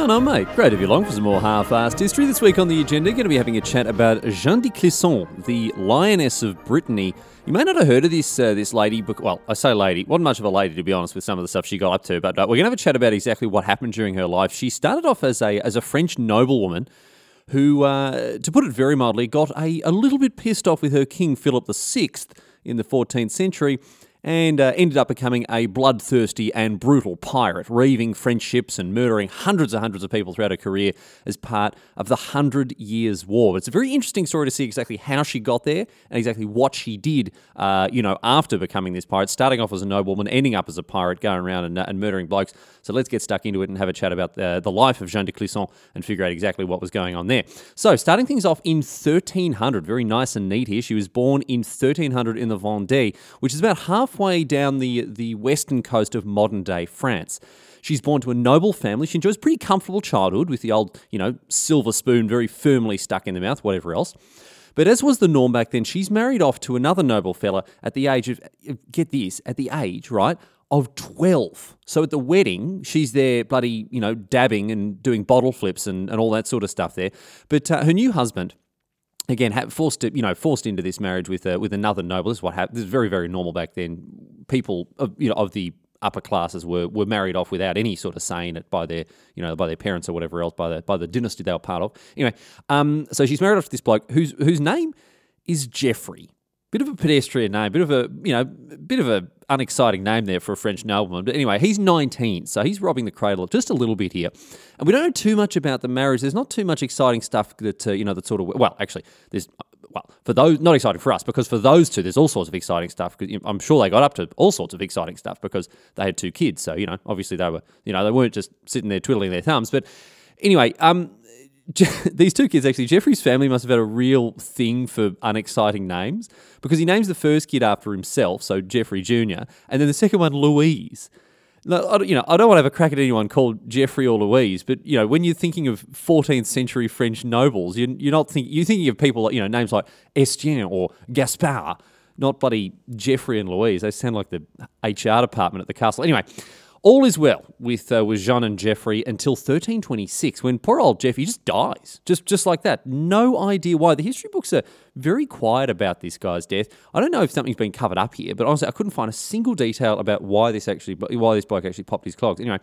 Going on, mate? Great to be along for some more half-assed history. This week on the agenda, going to be having a chat about Jeanne de Clisson, the Lioness of Brittany. You may not have heard of this uh, this lady, but well, I say lady, wasn't much of a lady to be honest with some of the stuff she got up to. But uh, we're going to have a chat about exactly what happened during her life. She started off as a as a French noblewoman who, uh, to put it very mildly, got a, a little bit pissed off with her king Philip VI in the 14th century and uh, ended up becoming a bloodthirsty and brutal pirate, reaving French ships and murdering hundreds and hundreds of people throughout her career as part of the Hundred Years' War. It's a very interesting story to see exactly how she got there and exactly what she did, uh, you know, after becoming this pirate, starting off as a nobleman, ending up as a pirate, going around and, uh, and murdering blokes. So let's get stuck into it and have a chat about the, the life of Jeanne de Clisson and figure out exactly what was going on there. So, starting things off in 1300, very nice and neat here. She was born in 1300 in the Vendée, which is about halfway down the, the western coast of modern day France. She's born to a noble family. She enjoys a pretty comfortable childhood with the old, you know, silver spoon very firmly stuck in the mouth, whatever else. But as was the norm back then, she's married off to another noble fella at the age of, get this, at the age, right, of 12. So at the wedding, she's there bloody, you know, dabbing and doing bottle flips and, and all that sort of stuff there. But uh, her new husband, again, forced to, you know, forced into this marriage with uh, with another noble. What happened. This is very, very normal back then. People, of, you know, of the upper classes were, were married off without any sort of saying it by their, you know, by their parents or whatever else, by the by the dynasty they were part of. Anyway, um, so she's married off to this bloke whose whose name is Geoffrey. Bit of a pedestrian name, bit of a you know, bit of a unexciting name there for a French nobleman. But anyway, he's 19, so he's robbing the cradle just a little bit here. And we don't know too much about the marriage. There's not too much exciting stuff that uh, you know that sort of well, actually, there's well for those not exciting for us because for those two, there's all sorts of exciting stuff. Because I'm sure they got up to all sorts of exciting stuff because they had two kids. So you know, obviously they were you know they weren't just sitting there twiddling their thumbs. But anyway, um, these two kids actually, Jeffrey's family must have had a real thing for unexciting names because he names the first kid after himself, so Jeffrey Jr., and then the second one Louise. Now, you know, I don't want to have a crack at anyone called Jeffrey or Louise, but you know, when you're thinking of 14th century French nobles, you're, you're not thinking you're thinking of people, you know, names like Estienne or Gaspard, not bloody Jeffrey and Louise. They sound like the HR department at the castle. Anyway, all is well with uh, with Jean and Geoffrey until 1326, when poor old Geoffrey just dies, just just like that. No idea why. The history books are very quiet about this guy's death. I don't know if something's been covered up here, but honestly, I couldn't find a single detail about why this actually why this bloke actually popped his clogs. Anyway,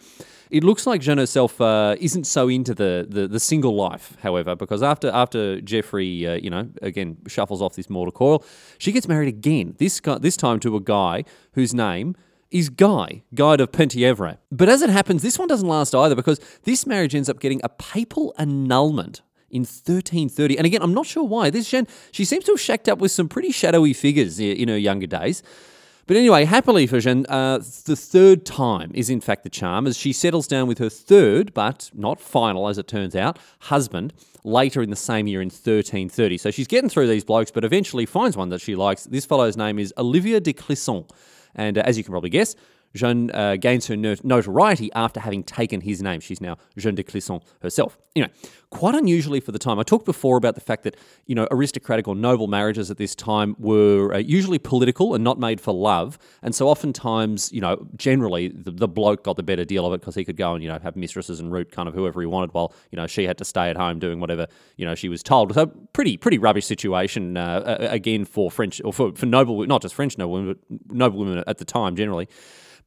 it looks like Jean herself uh, isn't so into the, the the single life, however, because after after Geoffrey, uh, you know, again shuffles off this mortal coil, she gets married again. This guy, this time to a guy whose name is Guy, Guide of Penthièvre. But as it happens, this one doesn't last either because this marriage ends up getting a papal annulment in 1330. And again, I'm not sure why. This Jeanne, she seems to have shacked up with some pretty shadowy figures in her younger days. But anyway, happily for Jeanne, uh, the third time is in fact the charm as she settles down with her third, but not final as it turns out, husband later in the same year in 1330. So she's getting through these blokes, but eventually finds one that she likes. This fellow's name is Olivier de Clisson. And uh, as you can probably guess, Jeanne uh, gains her notoriety after having taken his name. She's now Jeanne de Clisson herself. Anyway, quite unusually for the time. I talked before about the fact that, you know, aristocratic or noble marriages at this time were uh, usually political and not made for love. And so oftentimes, you know, generally the, the bloke got the better deal of it because he could go and, you know, have mistresses and root kind of whoever he wanted while, you know, she had to stay at home doing whatever, you know, she was told. So pretty, pretty rubbish situation, uh, again, for French, or for, for noble, not just French noble but noble women at the time generally.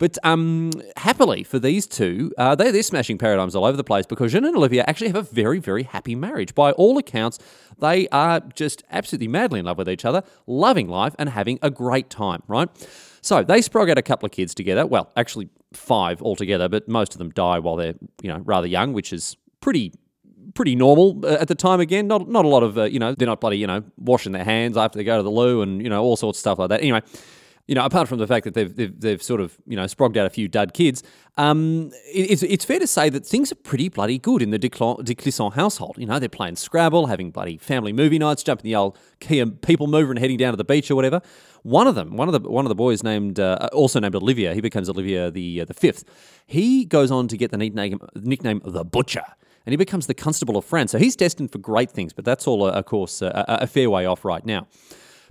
But um, happily for these two, uh, they, they're smashing paradigms all over the place because Jeanne and Olivia actually have a very, very happy marriage. By all accounts, they are just absolutely madly in love with each other, loving life, and having a great time, right? So they sprog out a couple of kids together. Well, actually, five altogether, but most of them die while they're, you know, rather young, which is pretty pretty normal uh, at the time again not not a lot of uh, you know they're not bloody you know washing their hands after they go to the loo and you know all sorts of stuff like that anyway you know, apart from the fact that they've, they've, they've sort of, you know, sprogged out a few dud kids, um, it's, it's fair to say that things are pretty bloody good in the de Clisson household. You know, they're playing Scrabble, having bloody family movie nights, jumping the old Kia people mover and heading down to the beach or whatever. One of them, one of the one of the boys named uh, also named Olivia, he becomes Olivia the uh, the fifth. He goes on to get the nickname nickname the Butcher and he becomes the Constable of France. So he's destined for great things, but that's all, uh, of course, a, a fair way off right now.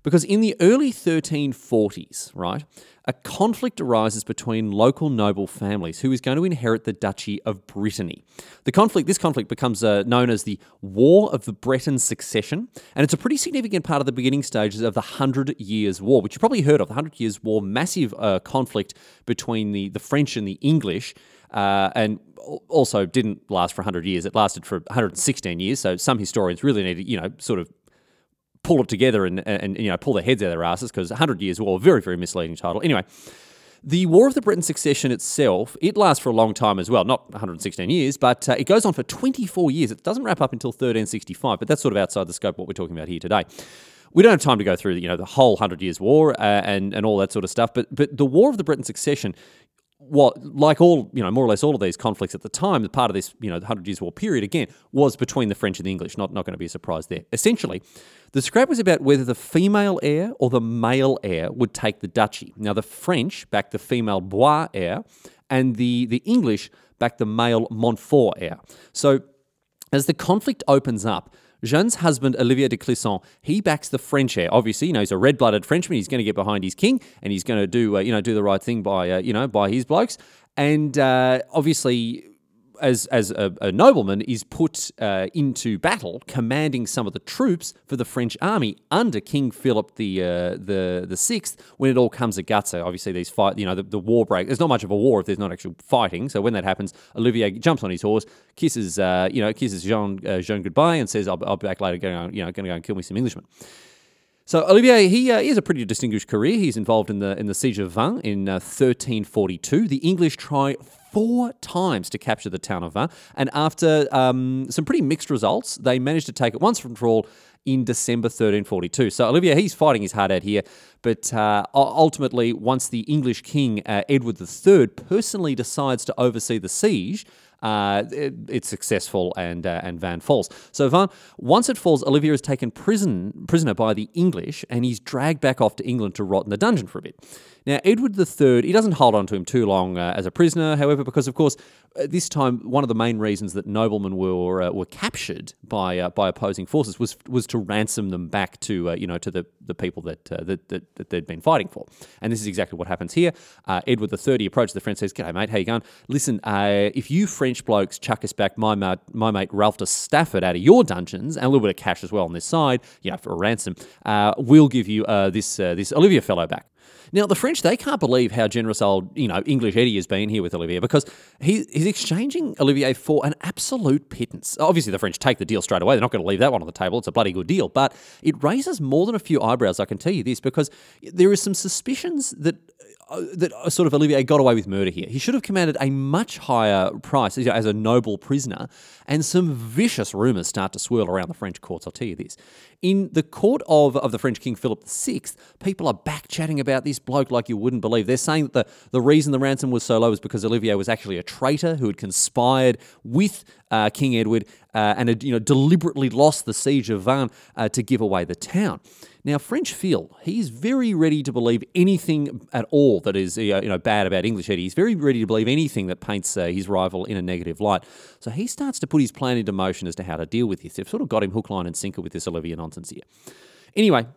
Because in the early 1340s, right, a conflict arises between local noble families who is going to inherit the Duchy of Brittany. The conflict, this conflict becomes uh, known as the War of the Breton Succession, and it's a pretty significant part of the beginning stages of the Hundred Years' War, which you've probably heard of. The Hundred Years' War, massive uh, conflict between the, the French and the English, uh, and also didn't last for 100 years. It lasted for 116 years. So some historians really need to, you know, sort of pull it together and, and you know pull their heads out of their asses because 100 years war very very misleading title. Anyway the war of the Breton succession itself it lasts for a long time as well not 116 years but uh, it goes on for 24 years. It doesn't wrap up until 1365 but that's sort of outside the scope of what we're talking about here today. We don't have time to go through you know the whole hundred years war uh, and and all that sort of stuff but but the war of the Breton succession what, like all, you know, more or less all of these conflicts at the time, the part of this, you know, the Hundred Years' War period, again, was between the French and the English. Not, not going to be a surprise there. Essentially, the scrap was about whether the female heir or the male heir would take the duchy. Now, the French backed the female Blois heir, and the, the English backed the male Montfort heir. So, as the conflict opens up, Jeanne's husband, Olivier de Clisson, he backs the French heir. Obviously, you know, he's a red-blooded Frenchman. He's going to get behind his king, and he's going to do, uh, you know, do the right thing by, uh, you know, by his blokes. And uh, obviously, as as a, a nobleman, is put uh, into battle, commanding some of the troops for the French army under King Philip the uh, the the sixth. When it all comes to guts, so obviously these fight, you know, the, the, war break. There's not much of a war if there's not actual fighting. So when that happens, Olivier jumps on his horse, kisses, uh, you know, kisses Jean uh, Jean goodbye, and says, "I'll, I'll be back later. Going, you know, going to go and kill me some Englishmen." So Olivier, he, uh, he has a pretty distinguished career. He's involved in the in the siege of Vannes in uh, 1342. The English try four times to capture the town of Vannes. And after um, some pretty mixed results, they managed to take it once for all in December 1342. So Olivier, he's fighting his heart out here. But uh, ultimately, once the English king, uh, Edward III, personally decides to oversee the siege, uh, it, it's successful and uh, and Vannes falls. So Van, once it falls, Olivia is taken prison prisoner by the English, and he's dragged back off to England to rot in the dungeon for a bit. Now, Edward III, he doesn't hold on to him too long uh, as a prisoner, however, because, of course, at this time, one of the main reasons that noblemen were uh, were captured by uh, by opposing forces was was to ransom them back to uh, you know to the, the people that, uh, that, that, that they'd been fighting for, and this is exactly what happens here. Uh, Edward III approaches the French, says, "G'day, mate, how you going? Listen, if you French blokes chuck us back my mate, my mate Ralph de Stafford out of your dungeons and a little bit of cash as well on this side, you know, for a ransom, we'll give you this this Olivia fellow back." Now, the French, they can't believe how generous old, you know, English Eddie has been here with Olivier because he, he's exchanging Olivier for an absolute pittance. Obviously, the French take the deal straight away. They're not going to leave that one on the table. It's a bloody good deal. But it raises more than a few eyebrows, I can tell you this, because there is some suspicions that uh, that uh, sort of Olivier got away with murder here. He should have commanded a much higher price as a noble prisoner, and some vicious rumours start to swirl around the French courts. I'll tell you this. In the court of, of the French King Philip VI, people are back chatting about this bloke like you wouldn't believe. They're saying that the, the reason the ransom was so low was because Olivier was actually a traitor who had conspired with uh, King Edward uh, and had you know deliberately lost the siege of Vannes uh, to give away the town. Now, French Phil, he's very ready to believe anything at all that is you know bad about English Eddie. He's very ready to believe anything that paints uh, his rival in a negative light. So he starts to put his plan into motion as to how to deal with this. They've sort of got him hook, line, and sinker with this Olivia nonsense here. Anyway,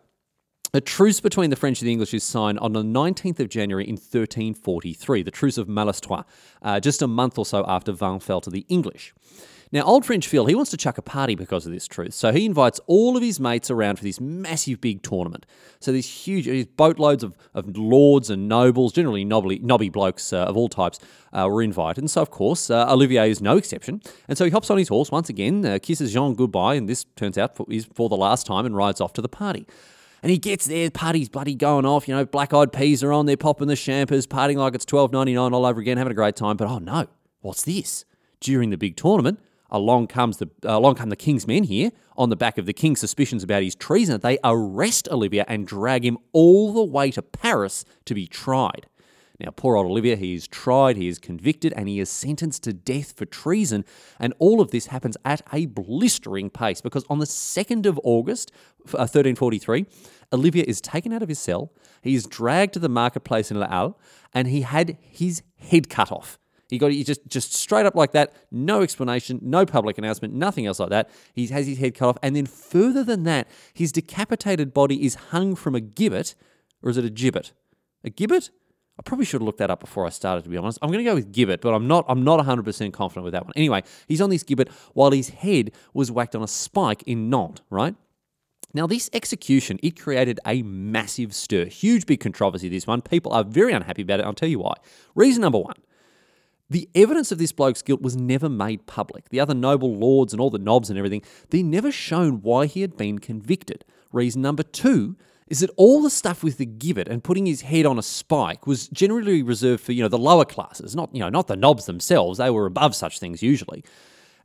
a truce between the French and the English is signed on the 19th of January in 1343, the Truce of Malestroit, uh, just a month or so after Vannes fell to the English. Now, old French Phil, he wants to chuck a party because of this truth. So he invites all of his mates around for this massive big tournament. So these huge, these boatloads of, of lords and nobles, generally knobby, knobby blokes uh, of all types, uh, were invited. And so, of course, uh, Olivier is no exception. And so he hops on his horse once again, uh, kisses Jean goodbye, and this turns out for, is for the last time, and rides off to the party. And he gets there, party's bloody going off. You know, black eyed peas are on, they're popping the champers, partying like it's twelve ninety nine all over again, having a great time. But oh no, what's this? During the big tournament, Along comes the uh, along come the king's men here on the back of the king's suspicions about his treason. They arrest Olivia and drag him all the way to Paris to be tried. Now, poor old Olivia, he is tried, he is convicted, and he is sentenced to death for treason. And all of this happens at a blistering pace because on the 2nd of August, 1343, Olivia is taken out of his cell. He is dragged to the marketplace in La Halle, and he had his head cut off. He got it just just straight up like that, no explanation, no public announcement, nothing else like that. He has his head cut off, and then further than that, his decapitated body is hung from a gibbet, or is it a gibbet? A gibbet? I probably should have looked that up before I started, to be honest. I'm going to go with gibbet, but I'm not. I'm not 100 percent confident with that one. Anyway, he's on this gibbet while his head was whacked on a spike in Nantes. Right. Now, this execution, it created a massive stir. Huge big controversy, this one. People are very unhappy about it. I'll tell you why. Reason number one the evidence of this bloke's guilt was never made public. The other noble lords and all the knobs and everything, they never shown why he had been convicted. Reason number two is that all the stuff with the gibbet and putting his head on a spike was generally reserved for, you know, the lower classes, not, you know, not the knobs themselves. They were above such things usually.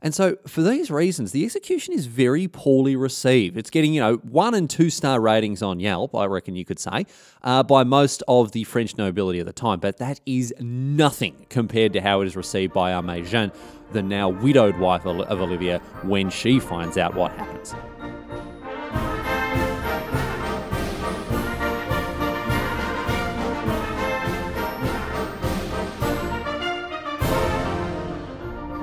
And so, for these reasons, the execution is very poorly received. It's getting, you know, one and two star ratings on Yelp, I reckon you could say, uh, by most of the French nobility at the time. But that is nothing compared to how it is received by Aimée Jeanne, the now widowed wife of Olivia, when she finds out what happens.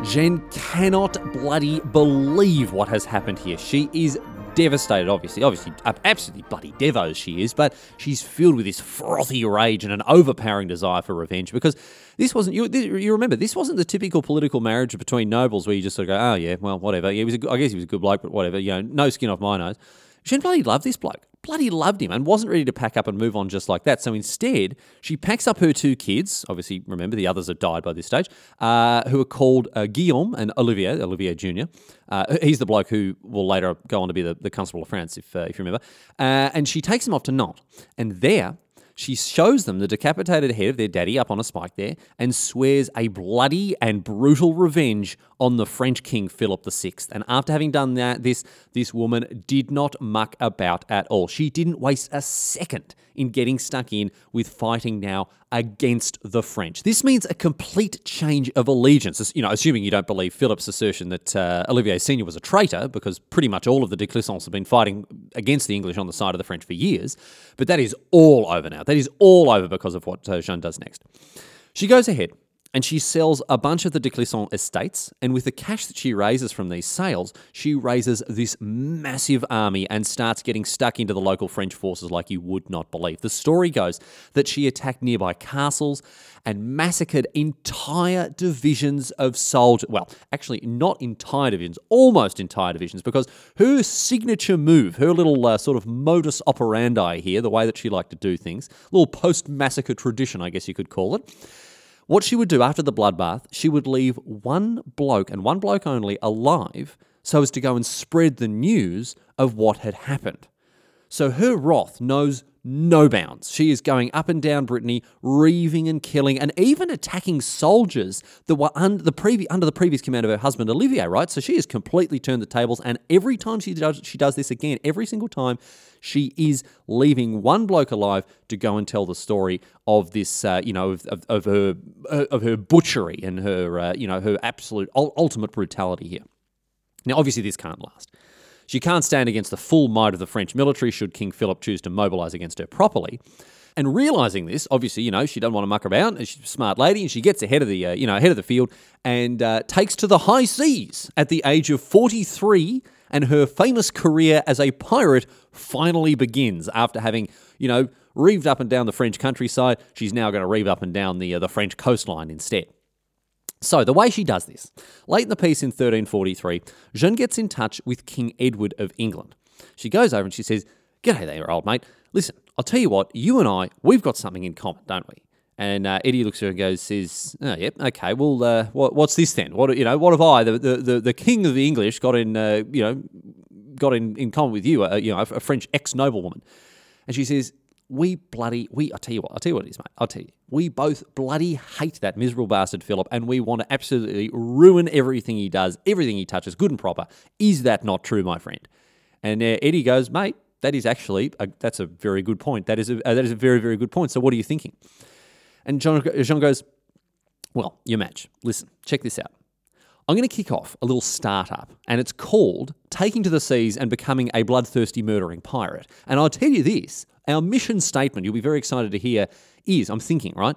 Jeanne cannot bloody believe what has happened here. She is devastated, obviously. Obviously, uh, absolutely bloody devos she is, but she's filled with this frothy rage and an overpowering desire for revenge because this wasn't, you, you remember, this wasn't the typical political marriage between nobles where you just sort of go, oh, yeah, well, whatever. Yeah, he was a, I guess he was a good bloke, but whatever. You know, no skin off my nose. Jeanne bloody loved this bloke bloody loved him and wasn't ready to pack up and move on just like that. So instead, she packs up her two kids. Obviously, remember the others have died by this stage, uh, who are called uh, Guillaume and Olivier, Olivier Jr. Uh, he's the bloke who will later go on to be the, the Constable of France, if, uh, if you remember. Uh, and she takes him off to Nantes. And there, she shows them the decapitated head of their daddy up on a spike there and swears a bloody and brutal revenge on the French king Philip VI. And after having done that, this, this woman did not muck about at all. She didn't waste a second in getting stuck in with fighting now against the French. This means a complete change of allegiance. You know, assuming you don't believe Philip's assertion that uh, Olivier Senior was a traitor, because pretty much all of the de have been fighting against the English on the side of the French for years. But that is all over now. That is all over because of what uh, Jeanne does next. She goes ahead and she sells a bunch of the de Clisson estates. And with the cash that she raises from these sales, she raises this massive army and starts getting stuck into the local French forces like you would not believe. The story goes that she attacked nearby castles and massacred entire divisions of soldiers. Well, actually, not entire divisions, almost entire divisions, because her signature move, her little uh, sort of modus operandi here, the way that she liked to do things, little post massacre tradition, I guess you could call it what she would do after the bloodbath, she would leave one bloke and one bloke only alive so as to go and spread the news of what had happened. So her wrath knows no bounds. She is going up and down Brittany, reaving and killing, and even attacking soldiers that were under the, previ- under the previous command of her husband Olivier. Right, so she has completely turned the tables, and every time she does, she does this again. Every single time, she is leaving one bloke alive to go and tell the story of this, uh, you know, of, of, of, her of her butchery and her, uh, you know, her absolute ultimate brutality here. Now, obviously, this can't last. She can't stand against the full might of the French military should King Philip choose to mobilise against her properly. And realizing this, obviously, you know, she doesn't want to muck about. She's a smart lady, and she gets ahead of the, uh, you know, ahead of the field, and uh, takes to the high seas at the age of 43. And her famous career as a pirate finally begins after having, you know, reeved up and down the French countryside. She's now going to reeve up and down the uh, the French coastline instead. So, the way she does this, late in the piece in 1343, Jeanne gets in touch with King Edward of England. She goes over and she says, G'day there, old mate. Listen, I'll tell you what, you and I, we've got something in common, don't we? And uh, Eddie looks at her and goes, "says, oh, yep, okay. Well, uh, what, what's this then? What you know? What have I, the the, the, king of the English, got in uh, you know got in, in common with you? Uh, you know, a, French ex noblewoman?" And she says, we bloody we I'll tell you what, I'll tell you what it is, mate. I'll tell you. We both bloody hate that miserable bastard Philip, and we want to absolutely ruin everything he does, everything he touches, good and proper. Is that not true, my friend? And uh, Eddie goes, mate, that is actually a, that's a very good point. That is a, uh, that is a very very good point. So what are you thinking? And John Jean goes, well, your match. Listen, check this out. I'm going to kick off a little startup, and it's called Taking to the Seas and Becoming a Bloodthirsty Murdering Pirate. And I'll tell you this our mission statement, you'll be very excited to hear, is I'm thinking, right?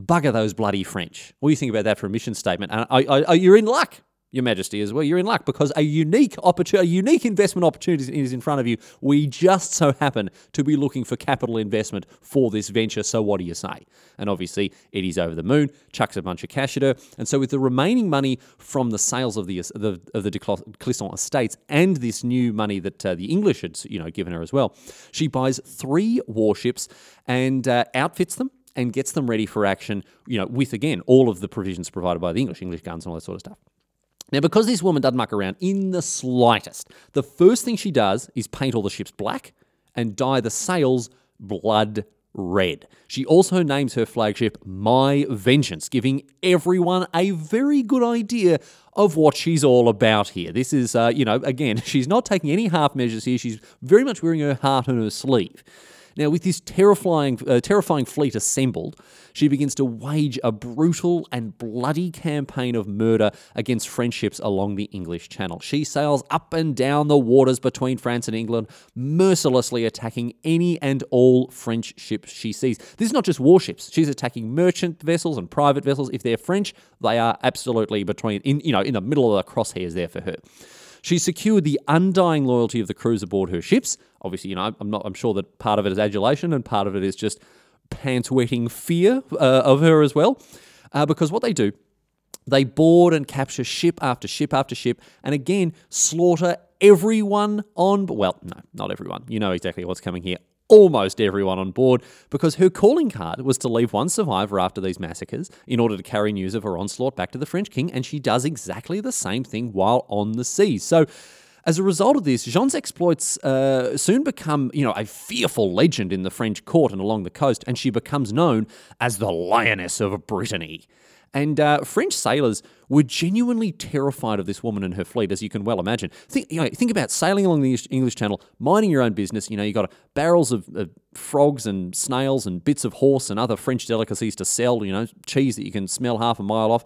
Bugger those bloody French. What do you think about that for a mission statement? And I, I, I, you're in luck. Your Majesty, as well. You're in luck because a unique opportunity, a unique investment opportunity is in front of you. We just so happen to be looking for capital investment for this venture. So what do you say? And obviously, Eddie's over the moon, chucks a bunch of cash at her, and so with the remaining money from the sales of the of the de Clisson estates and this new money that uh, the English had you know given her as well, she buys three warships and uh, outfits them and gets them ready for action. You know, with again all of the provisions provided by the English, English guns and all that sort of stuff. Now, because this woman doesn't muck around in the slightest, the first thing she does is paint all the ships black and dye the sails blood red. She also names her flagship My Vengeance, giving everyone a very good idea of what she's all about here. This is, uh, you know, again, she's not taking any half measures here. She's very much wearing her heart on her sleeve. Now, with this terrifying, uh, terrifying fleet assembled, she begins to wage a brutal and bloody campaign of murder against French ships along the English Channel. She sails up and down the waters between France and England, mercilessly attacking any and all French ships she sees. This is not just warships; she's attacking merchant vessels and private vessels. If they're French, they are absolutely between, in you know, in the middle of the crosshairs there for her. She secured the undying loyalty of the crews aboard her ships. Obviously, you know, I'm not. I'm sure that part of it is adulation and part of it is just pants wetting fear uh, of her as well. Uh, because what they do, they board and capture ship after ship after ship, and again slaughter everyone on. Well, no, not everyone. You know exactly what's coming here almost everyone on board because her calling card was to leave one survivor after these massacres in order to carry news of her onslaught back to the French king, and she does exactly the same thing while on the seas. So, as a result of this, Jean's exploits uh, soon become, you know, a fearful legend in the French court and along the coast, and she becomes known as the Lioness of Brittany. And uh, French sailors were genuinely terrified of this woman and her fleet, as you can well imagine. Think, you know, think about sailing along the English Channel, minding your own business. You know, you got barrels of, of frogs and snails and bits of horse and other French delicacies to sell. You know, cheese that you can smell half a mile off.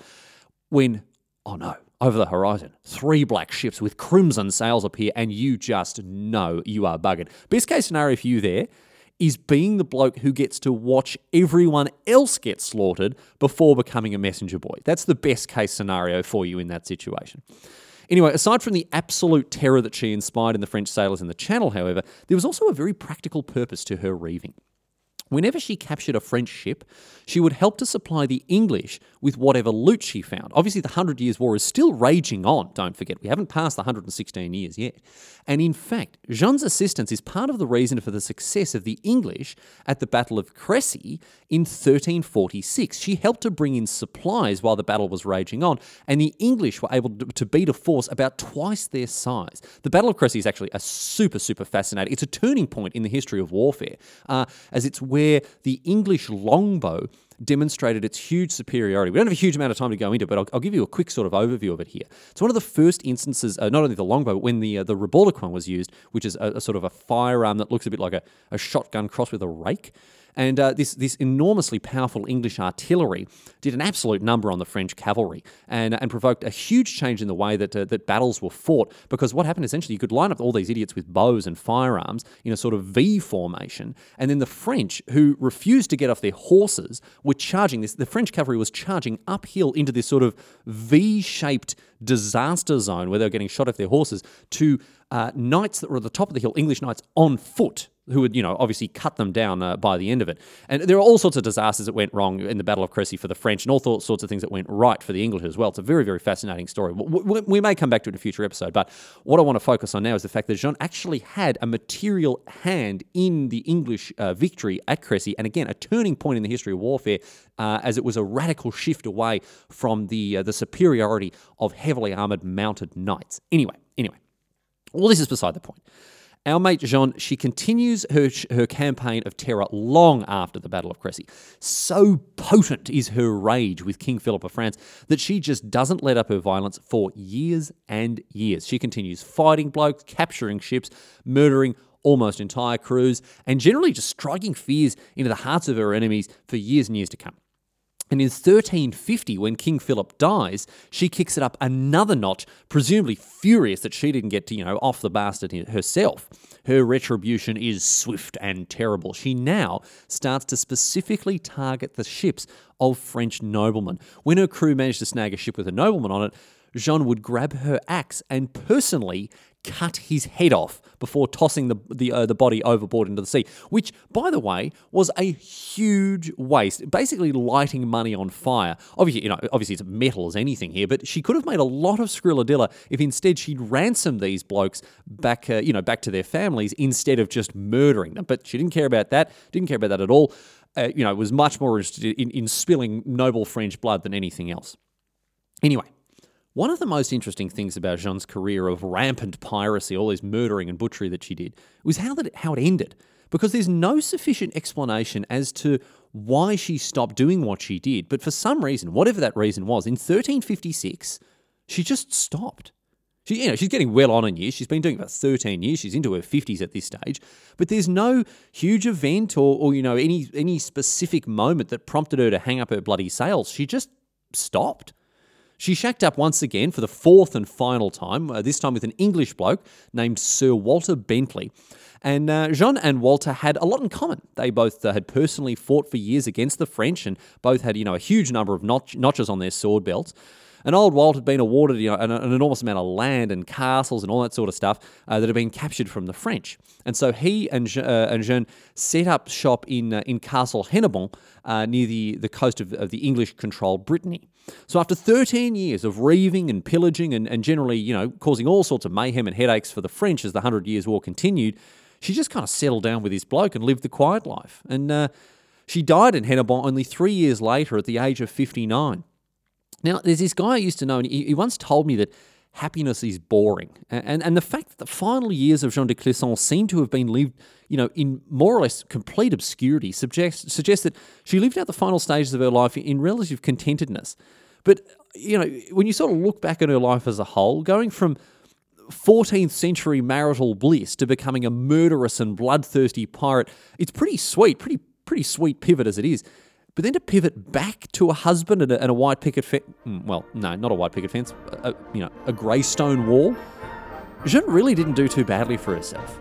When, oh no, over the horizon, three black ships with crimson sails appear, and you just know you are buggered. Best case scenario for you there is being the bloke who gets to watch everyone else get slaughtered before becoming a messenger boy. That's the best case scenario for you in that situation. Anyway, aside from the absolute terror that she inspired in the French sailors in the Channel, however, there was also a very practical purpose to her reaving. Whenever she captured a French ship, she would help to supply the English with whatever loot she found. Obviously, the Hundred Years' War is still raging on, don't forget. We haven't passed the 116 years yet. And in fact, Jean's assistance is part of the reason for the success of the English at the Battle of Crecy in 1346. She helped to bring in supplies while the battle was raging on, and the English were able to beat a force about twice their size. The Battle of Crecy is actually a super, super fascinating. It's a turning point in the history of warfare, uh, as it's where the English longbow demonstrated its huge superiority. We don't have a huge amount of time to go into, but I'll, I'll give you a quick sort of overview of it here. It's one of the first instances, uh, not only the longbow, but when the uh, the ribauldequin was used, which is a, a, sort of a firearm that looks a bit like a, a shotgun crossed with a rake. And uh, this, this enormously powerful English artillery did an absolute number on the French cavalry and, and provoked a huge change in the way that, uh, that battles were fought. Because what happened essentially, you could line up all these idiots with bows and firearms in a sort of V formation, and then the French, who refused to get off their horses, were charging this. The French cavalry was charging uphill into this sort of V shaped disaster zone where they were getting shot off their horses to uh, knights that were at the top of the hill, English knights on foot who would, you know, obviously cut them down uh, by the end of it. And there are all sorts of disasters that went wrong in the Battle of Crecy for the French and all sorts of things that went right for the English as well. It's a very, very fascinating story. We, we may come back to it in a future episode, but what I want to focus on now is the fact that Jean actually had a material hand in the English uh, victory at Crecy, and again, a turning point in the history of warfare, uh, as it was a radical shift away from the, uh, the superiority of heavily armoured mounted knights. Anyway, anyway, all this is beside the point. Our mate Jean, she continues her, her campaign of terror long after the Battle of Crécy. So potent is her rage with King Philip of France that she just doesn't let up her violence for years and years. She continues fighting blokes, capturing ships, murdering almost entire crews, and generally just striking fears into the hearts of her enemies for years and years to come. And in 1350, when King Philip dies, she kicks it up another notch, presumably furious that she didn't get to, you know, off the bastard herself. Her retribution is swift and terrible. She now starts to specifically target the ships of French noblemen. When her crew managed to snag a ship with a nobleman on it, Jean would grab her axe and personally cut his head off before tossing the the, uh, the body overboard into the sea, which, by the way, was a huge waste. Basically, lighting money on fire. Obviously, you know, obviously it's metal as anything here, but she could have made a lot of skrilladilla if instead she'd ransomed these blokes back, uh, you know, back to their families instead of just murdering them. But she didn't care about that. Didn't care about that at all. Uh, you know, was much more interested in, in spilling noble French blood than anything else. Anyway, one of the most interesting things about Jean's career of rampant piracy, all this murdering and butchery that she did, was how that how it ended. Because there's no sufficient explanation as to why she stopped doing what she did. But for some reason, whatever that reason was, in 1356, she just stopped. She, you know, she's getting well on in years. She's been doing it for 13 years. She's into her 50s at this stage. But there's no huge event or, or you know, any any specific moment that prompted her to hang up her bloody sails. She just stopped. She shacked up once again for the fourth and final time, uh, this time with an English bloke named Sir Walter Bentley. And uh, Jean and Walter had a lot in common. They both uh, had personally fought for years against the French and both had, you know, a huge number of notch- notches on their sword belts. And old Walt had been awarded you know, an, an, enormous amount of land and castles and all that sort of stuff uh, that had been captured from the French. And so he and, uh, and Jean set up shop in, uh, in Castle Hennebont uh, near the, the coast of, of the English controlled Brittany. So after 13 years of reaving and pillaging and, and generally, you know, causing all sorts of mayhem and headaches for the French as the Hundred Years' War continued, she just kind of settled down with this bloke and lived the quiet life. And uh, she died in Hennebont only three years later at the age of 59. Now, there's this guy I used to know, and he, he once told me that happiness is boring. And, and the fact that the final years of Jean de Clisson seem to have been lived, you know, in more or less complete obscurity suggests, suggests that she lived out the final stages of her life in relative contentedness. But, you know, when you sort of look back at her life as a whole, going from 14th century marital bliss to becoming a murderous and bloodthirsty pirate, it's pretty sweet, pretty pretty sweet pivot as it is. But then to pivot back to a husband and a, and a white picket fence, hmm, well, no, not a white picket fence, a, you know, a grey stone wall, Jean really didn't do too badly for herself.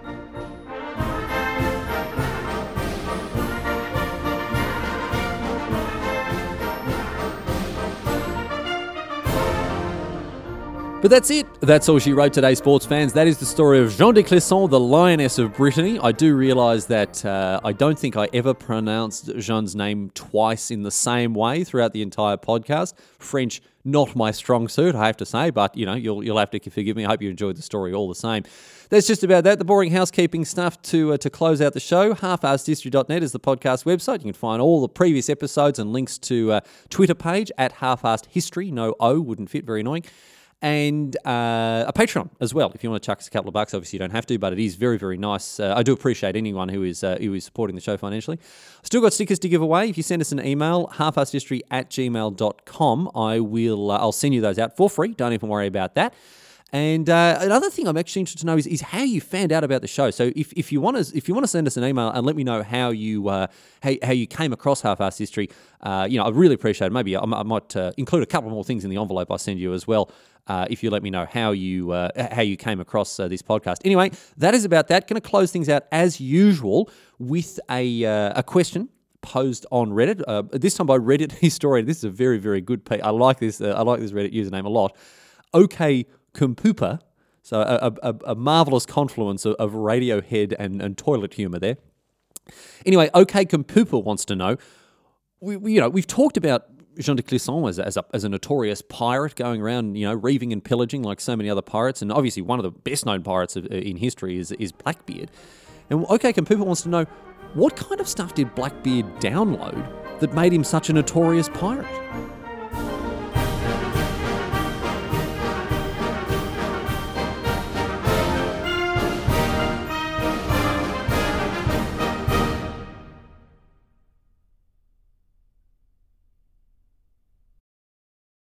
But that's it. That's all she wrote today, sports fans. That is the story of Jean de Clisson, the lioness of Brittany. I do realise that uh, I don't think I ever pronounced Jean's name twice in the same way throughout the entire podcast. French, not my strong suit, I have to say, but you know, you'll, you'll have to forgive me. I hope you enjoyed the story all the same. That's just about that. The boring housekeeping stuff to uh, to close out the show. Halfarsedhistory.net is the podcast website. You can find all the previous episodes and links to uh, Twitter page at Half-Assed History. No O wouldn't fit. Very annoying and uh, a Patreon as well. If you want to chuck us a couple of bucks, obviously you don't have to, but it is very, very nice. Uh, I do appreciate anyone who is uh, who is supporting the show financially. Still got stickers to give away. If you send us an email, halfarsedhistory at gmail.com, I will uh, I'll send you those out for free. Don't even worry about that. And uh, another thing I'm actually interested to know is, is how you found out about the show. So if, if you want to if you want to send us an email and let me know how you uh, how, how you came across half-assed history, uh, you know I really appreciate it. Maybe I, I might uh, include a couple more things in the envelope I send you as well. Uh, if you let me know how you uh, how you came across this podcast. Anyway, that is about that. Going to close things out as usual with a a question posed on Reddit. Uh, this time by Reddit historian. This is a very very good piece. I like this. Uh, I like this Reddit username a lot. Okay, Kumpooper. So a, a, a marvelous confluence of, of Radiohead and, and toilet humour there. Anyway, OK Kumpooper wants to know. We, we, you know, we've talked about Jean de Clisson as, as, a, as a notorious pirate going around, you know, reaving and pillaging like so many other pirates. And obviously, one of the best known pirates of, in history is, is Blackbeard. And OK Kumpooper wants to know what kind of stuff did Blackbeard download that made him such a notorious pirate?